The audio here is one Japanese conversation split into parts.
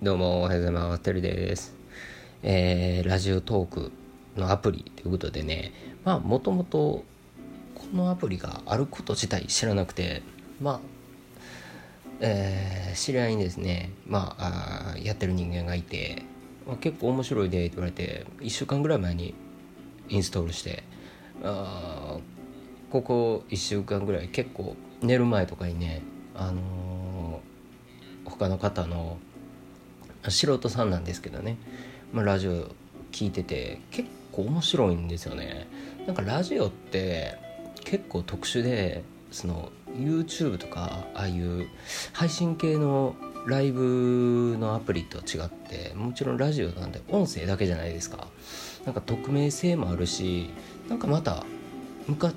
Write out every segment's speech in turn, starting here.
どうもおはようございます。てるです。えー、ラジオトークのアプリということでね、まあ、もともとこのアプリがあること自体知らなくて、まあ、えー、知り合いにですね、まあ、あやってる人間がいて、まあ、結構面白いでって言われて、1週間ぐらい前にインストールして、あここ1週間ぐらい結構寝る前とかにね、あのー、他の方の素人さんなんですけどね、まあ、ラジオ聞いてて結構面白いんですよね。なんかラジオって結構特殊でその YouTube とかああいう配信系のライブのアプリと違ってもちろんラジオなんで音声だけじゃないですか。なんか匿名性もあるしなんかまた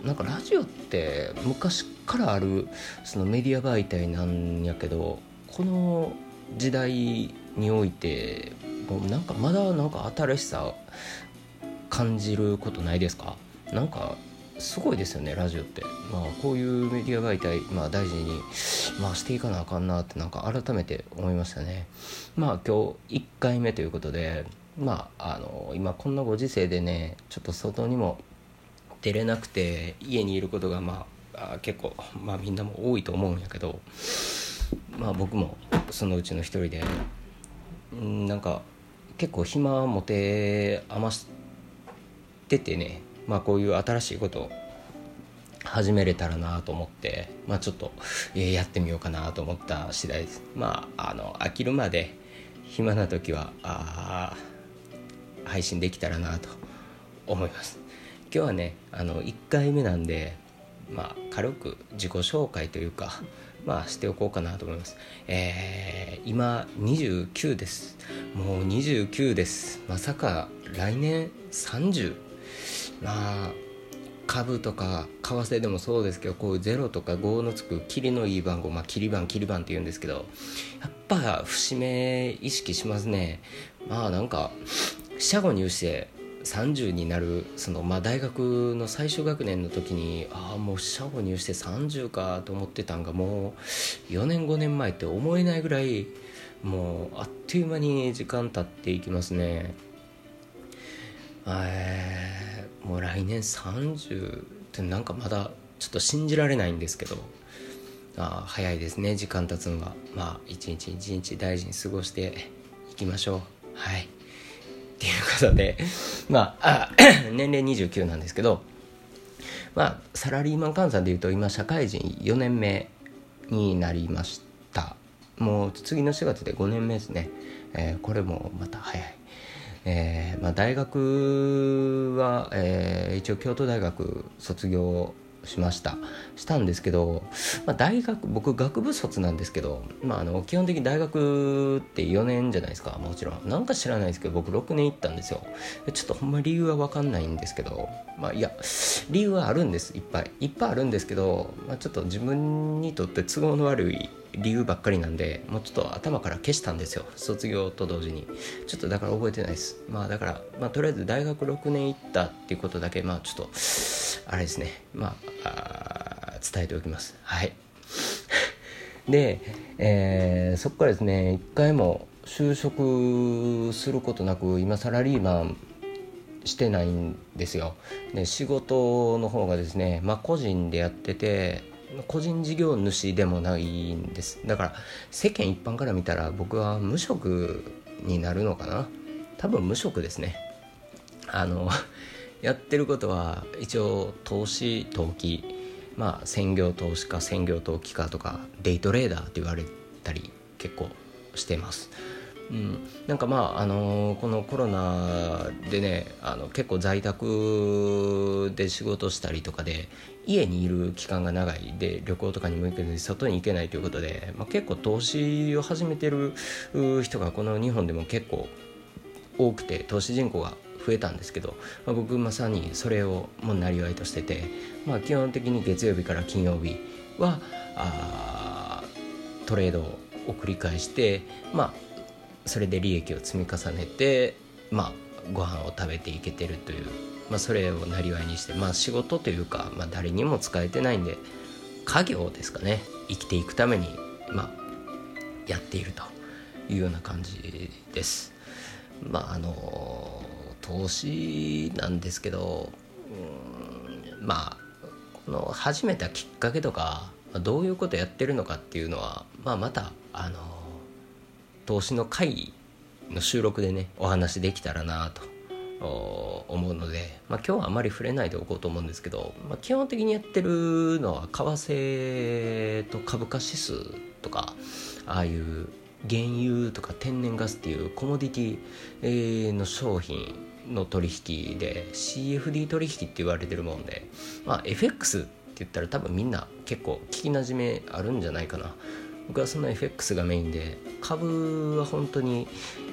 なんかラジオって昔からあるそのメディア媒体なんやけどこの時代においてもうなんかまだなんか新しさ感じることないですか？なんかすごいですよねラジオって、まあ、こういうメディア媒体、まあ、大事に、まあ、していかなあかんなってなんか改めて思いましたね。まあ今日1回目ということでまああの今こんなご時世でねちょっと外にも出れなくて家にいることがまあ結構、まあ、みんなも多いと思うんやけどまあ僕もそのうちの一人でんなんか結構暇持て余しててね。まあこういう新しいことを始めれたらなと思って、まあ、ちょっと、えー、やってみようかなと思った次第です。まああの飽きるまで暇な時はあ配信できたらなと思います。今日はねあの1回目なんでまあ軽く自己紹介というかまあしておこうかなと思います。えー、今29です。もう29です。まさか来年30。まあ株とか為替でもそうですけどこういう0とか5のつく切りのいい番号まあ切り番切り番って言うんですけどやっぱ節目意識しますねまあなんか四捨五入して30になるその、まあ、大学の最終学年の時にああもう社保入して30かと思ってたんがもう4年5年前って思えないぐらいもうあっという間に時間経っていきますね。えー、もう来年30ってなんかまだちょっと信じられないんですけどあ早いですね時間経つのはまあ一日一日大事に過ごしていきましょう。はい。っていうことで、まあ、あ年齢29なんですけど、まあ、サラリーマン換算でいうと今社会人4年目になりました。もう次の4月で5年目ですね、えー、これもまた早い、えーまあ、大学は、えー、一応京都大学卒業しました。したんですけど、まあ、大学僕学部卒なんですけど、まあ、あの基本的に大学って4年じゃないですか。もちろん。なんか知らないですけど僕6年行ったんですよ。ちょっとほんま理由は分かんないんですけどまあいや理由はあるんです。いっぱい。いっぱいあるんですけど、まあ、ちょっと自分にとって都合の悪い理由ばっかりなんでもうちょっと頭から消したんですよ。卒業と同時に。ちょっとだから覚えてないです。まあだから、まあ、とりあえず大学6年行ったっていうことだけまあちょっとあれですね。まあ伝えておきます。はい。で、えー、そこからですね一回も就職することなく今サラリーマンしてないんですよ。で仕事の方がですねまあ個人でやってて個人事業主でもないんです。だから世間一般から見たら僕は無職になるのかな。多分無職ですね。あのやってることは一応投資投機まあ専業投資家専業投機家とかデイトレーダーって言われたり結構してます。うん、なんかまあ、あのー、このコロナでねあの結構在宅で仕事したりとかで家にいる期間が長いで旅行とかにも行けず外に行けないということで、まあ、結構投資を始めてる人がこの日本でも結構多くて投資人口が増えたんですけど、まあ、僕まさにそれをもうなりわいとしてて、まあ、基本的に月曜日から金曜日はあトレードを繰り返してまあそれで利益を積み重ねてまあご飯を食べていけてるという、まあ、それをなりわいにしてまあ仕事というか、まあ、誰にも使えてないんで家業ですかね。生きていくためにまあやっているというような感じです。まああの投資なんですけどまあこの始めたきっかけとかどういうことやってるのかっていうのは、まあ、またあの投資の会の収録でねお話できたらなと思うので、まあ、今日はあまり触れないでおこうと思うんですけど、まあ、基本的にやってるのは為替と株価指数とかああいう原油とか天然ガスっていうコモディティの商品の取引で CFD 取引って言われてるもんで、まあ、FX って言ったら多分みんな結構聞きなじめあるんじゃないかな。僕はその FX がメインで株は本当に、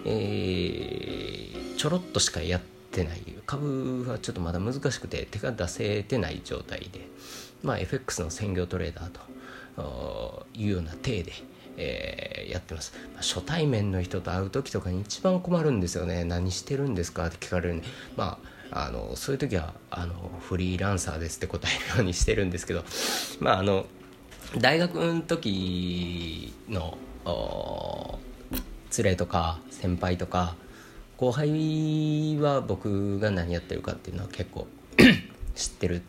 えー、ちょろっとしかやってない。株はちょっとまだ難しくて手が出せてない状態で、まあ、FX の専業トレーダーというような体で、えー、やってます、まあ、初対面の人と会う時とかに一番困るんですよね。何してるんですかって聞かれるんで。まああのそういう時はあのフリーランサーですって答えるようにしてるんですけど。まああの大学の時の連れとか先輩とか後輩は僕が何やってるかっていうのは結構 知ってる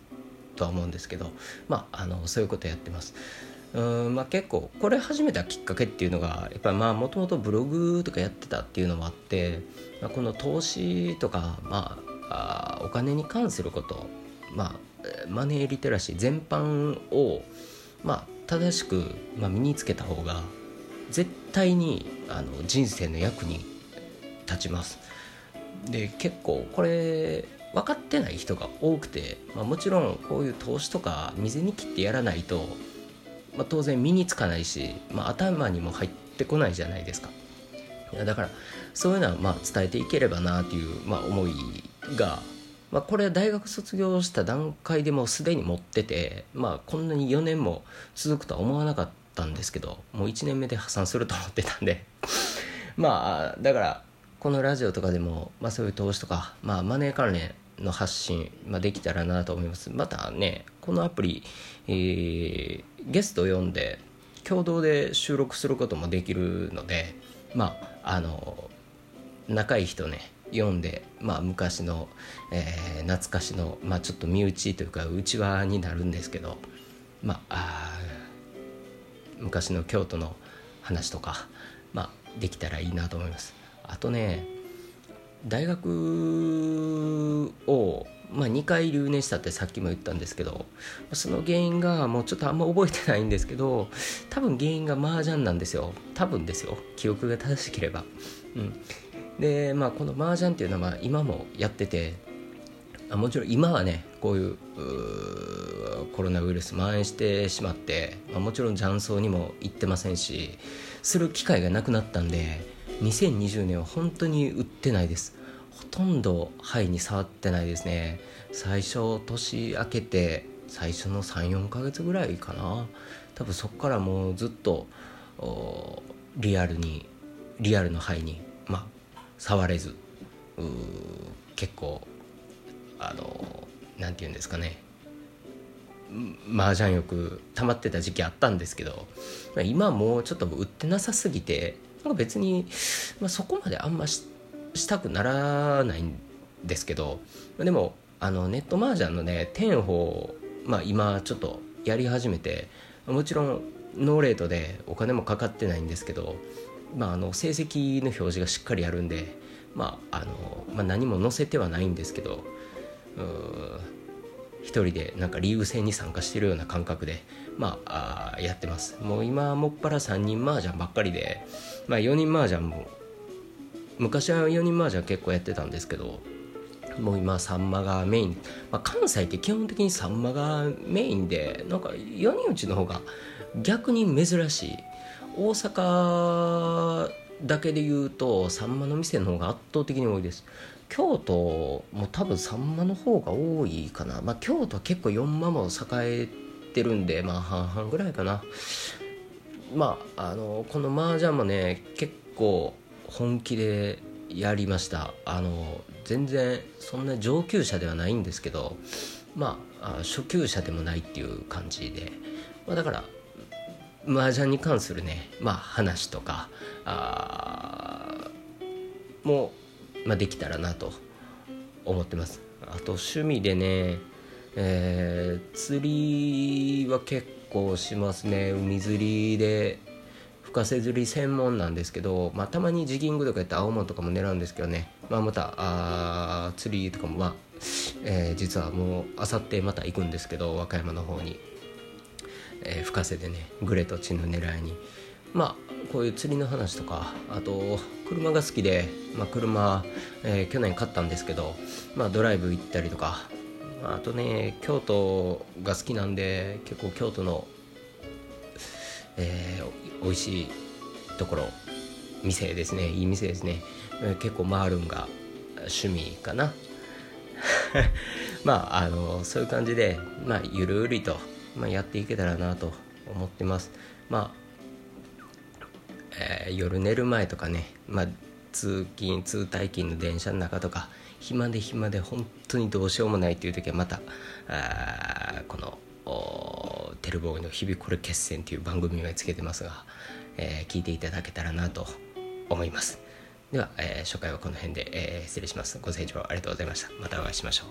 とは思うんですけど。まああのそういうことやってます。うんまあ、結構これ始めたきっかけっていうのがやっぱりまあもともとブログとかやってたっていうのもあって、まあ、この投資とか、まあ、あお金に関すること、まあ、マネーリテラシー全般を、まあ、正しく、まあ、身につけた方が絶対にあの人生の役に立ちます。で結構これ分かってない人が多くて、まあ、もちろんこういう投資とか水に切ってやらないとまあ、当然身につかないし、まあ、頭にも入ってこないじゃないですか。だからそういうのはまあ伝えていければなという、まあ、思いが、まあ、これ大学卒業した段階でもうすでに持ってて、まあ、こんなに4年も続くとは思わなかったんですけどもう1年目で破産すると思ってたんで。まあだからこのラジオとかでも、まあ、そういう投資とか、まあ、マネー関連の発信、まあ、できたらなと思いますまたねこのアプリ、えー、ゲストを呼んで共同で収録することもできるのでまああの仲いい人ね読んで、まあ、昔の、えー、懐かしの、まあ、ちょっと身内というか内輪になるんですけど、まあ、あ昔の京都の話とか、まあ、できたらいいなと思います。あとね大学をまあ、2回留年したってさっきも言ったんですけどその原因がもうちょっとあんま覚えてないんですけど多分原因が麻雀なんですよ。多分ですよ。記憶が正しければ、うん、でまあこの麻雀っていうのは今もやっててあもちろん今はねこういうコロナウイルス蔓延してしまって、まあ、もちろん雀荘にも行ってませんしする機会がなくなったんで2020年は本当に売ってないです。ほとんど肺に触ってないですね。最初年明けて最初の34ヶ月ぐらいかな。多分そこからもうずっとリアルにリアルの肺にまあ触れず結構あの何て言うんですかね。麻雀よく溜まってた時期あったんですけど今もうちょっと売ってなさすぎてなんか別に、まあ、そこまであんまししたくならないんですけどでもあのネット麻雀のね天宝、まあ、今ちょっとやり始めてもちろんノーレートでお金もかかってないんですけど、まあ、あの成績の表示がしっかりあるんで、まああのまあ、何も載せてはないんですけど一人でなんかリーグ戦に参加してるような感覚で、まあ、あやってます。もう今もっぱら3人麻雀ばっかりで、まあ、4人麻雀も昔は4人麻雀結構やってたんですけどもう今サンマがメイン、まあ、関西って基本的にサンマがメインでなんか4人うちの方が逆に珍しい。大阪だけで言うとサンマの店の方が圧倒的に多いです。京都も多分サンマの方が多いかな、まあ、京都は結構4マも栄えてるんでまあ半々ぐらいかな。まああのこの麻雀もね結構本気でやりました。あの全然そんな上級者ではないんですけどまあ初級者でもないっていう感じで、まあ、だから麻雀に関するね、まあ、話とかあも、まあ、できたらなと思ってます。あと趣味でね、えー、釣りは結構しますね。海釣りで深瀬釣り専門なんですけど、まあ、たまにジギングとかやって青物とかも狙うんですけどね、まあ、またあ釣りとかも、まあえー、実はもうあさってまた行くんですけど和歌山の方に、えー、深瀬でねグレとチンの狙いに。まあこういう釣りの話とかあと車が好きで、まあ、車、えー、去年買ったんですけど、まあ、ドライブ行ったりとかあとね京都が好きなんで結構京都の、えー、美味しいところ店ですね。いい店ですね、結構回るんが趣味かな。まああのそういう感じで、まあ、ゆるりと、まあ、やっていけたらなと思ってます。まあえー、夜寝る前とかね、まあ、通勤通退勤の電車の中とか暇で暇で本当にどうしようもないという時はまたあこの「テルボーイの日々これ決戦」という番組をつけてますが、えー、聞いていただけたらなと思います。では、えー、初回はこの辺で、えー、失礼します。ご清聴ありがとうございました。またお会いしましょう。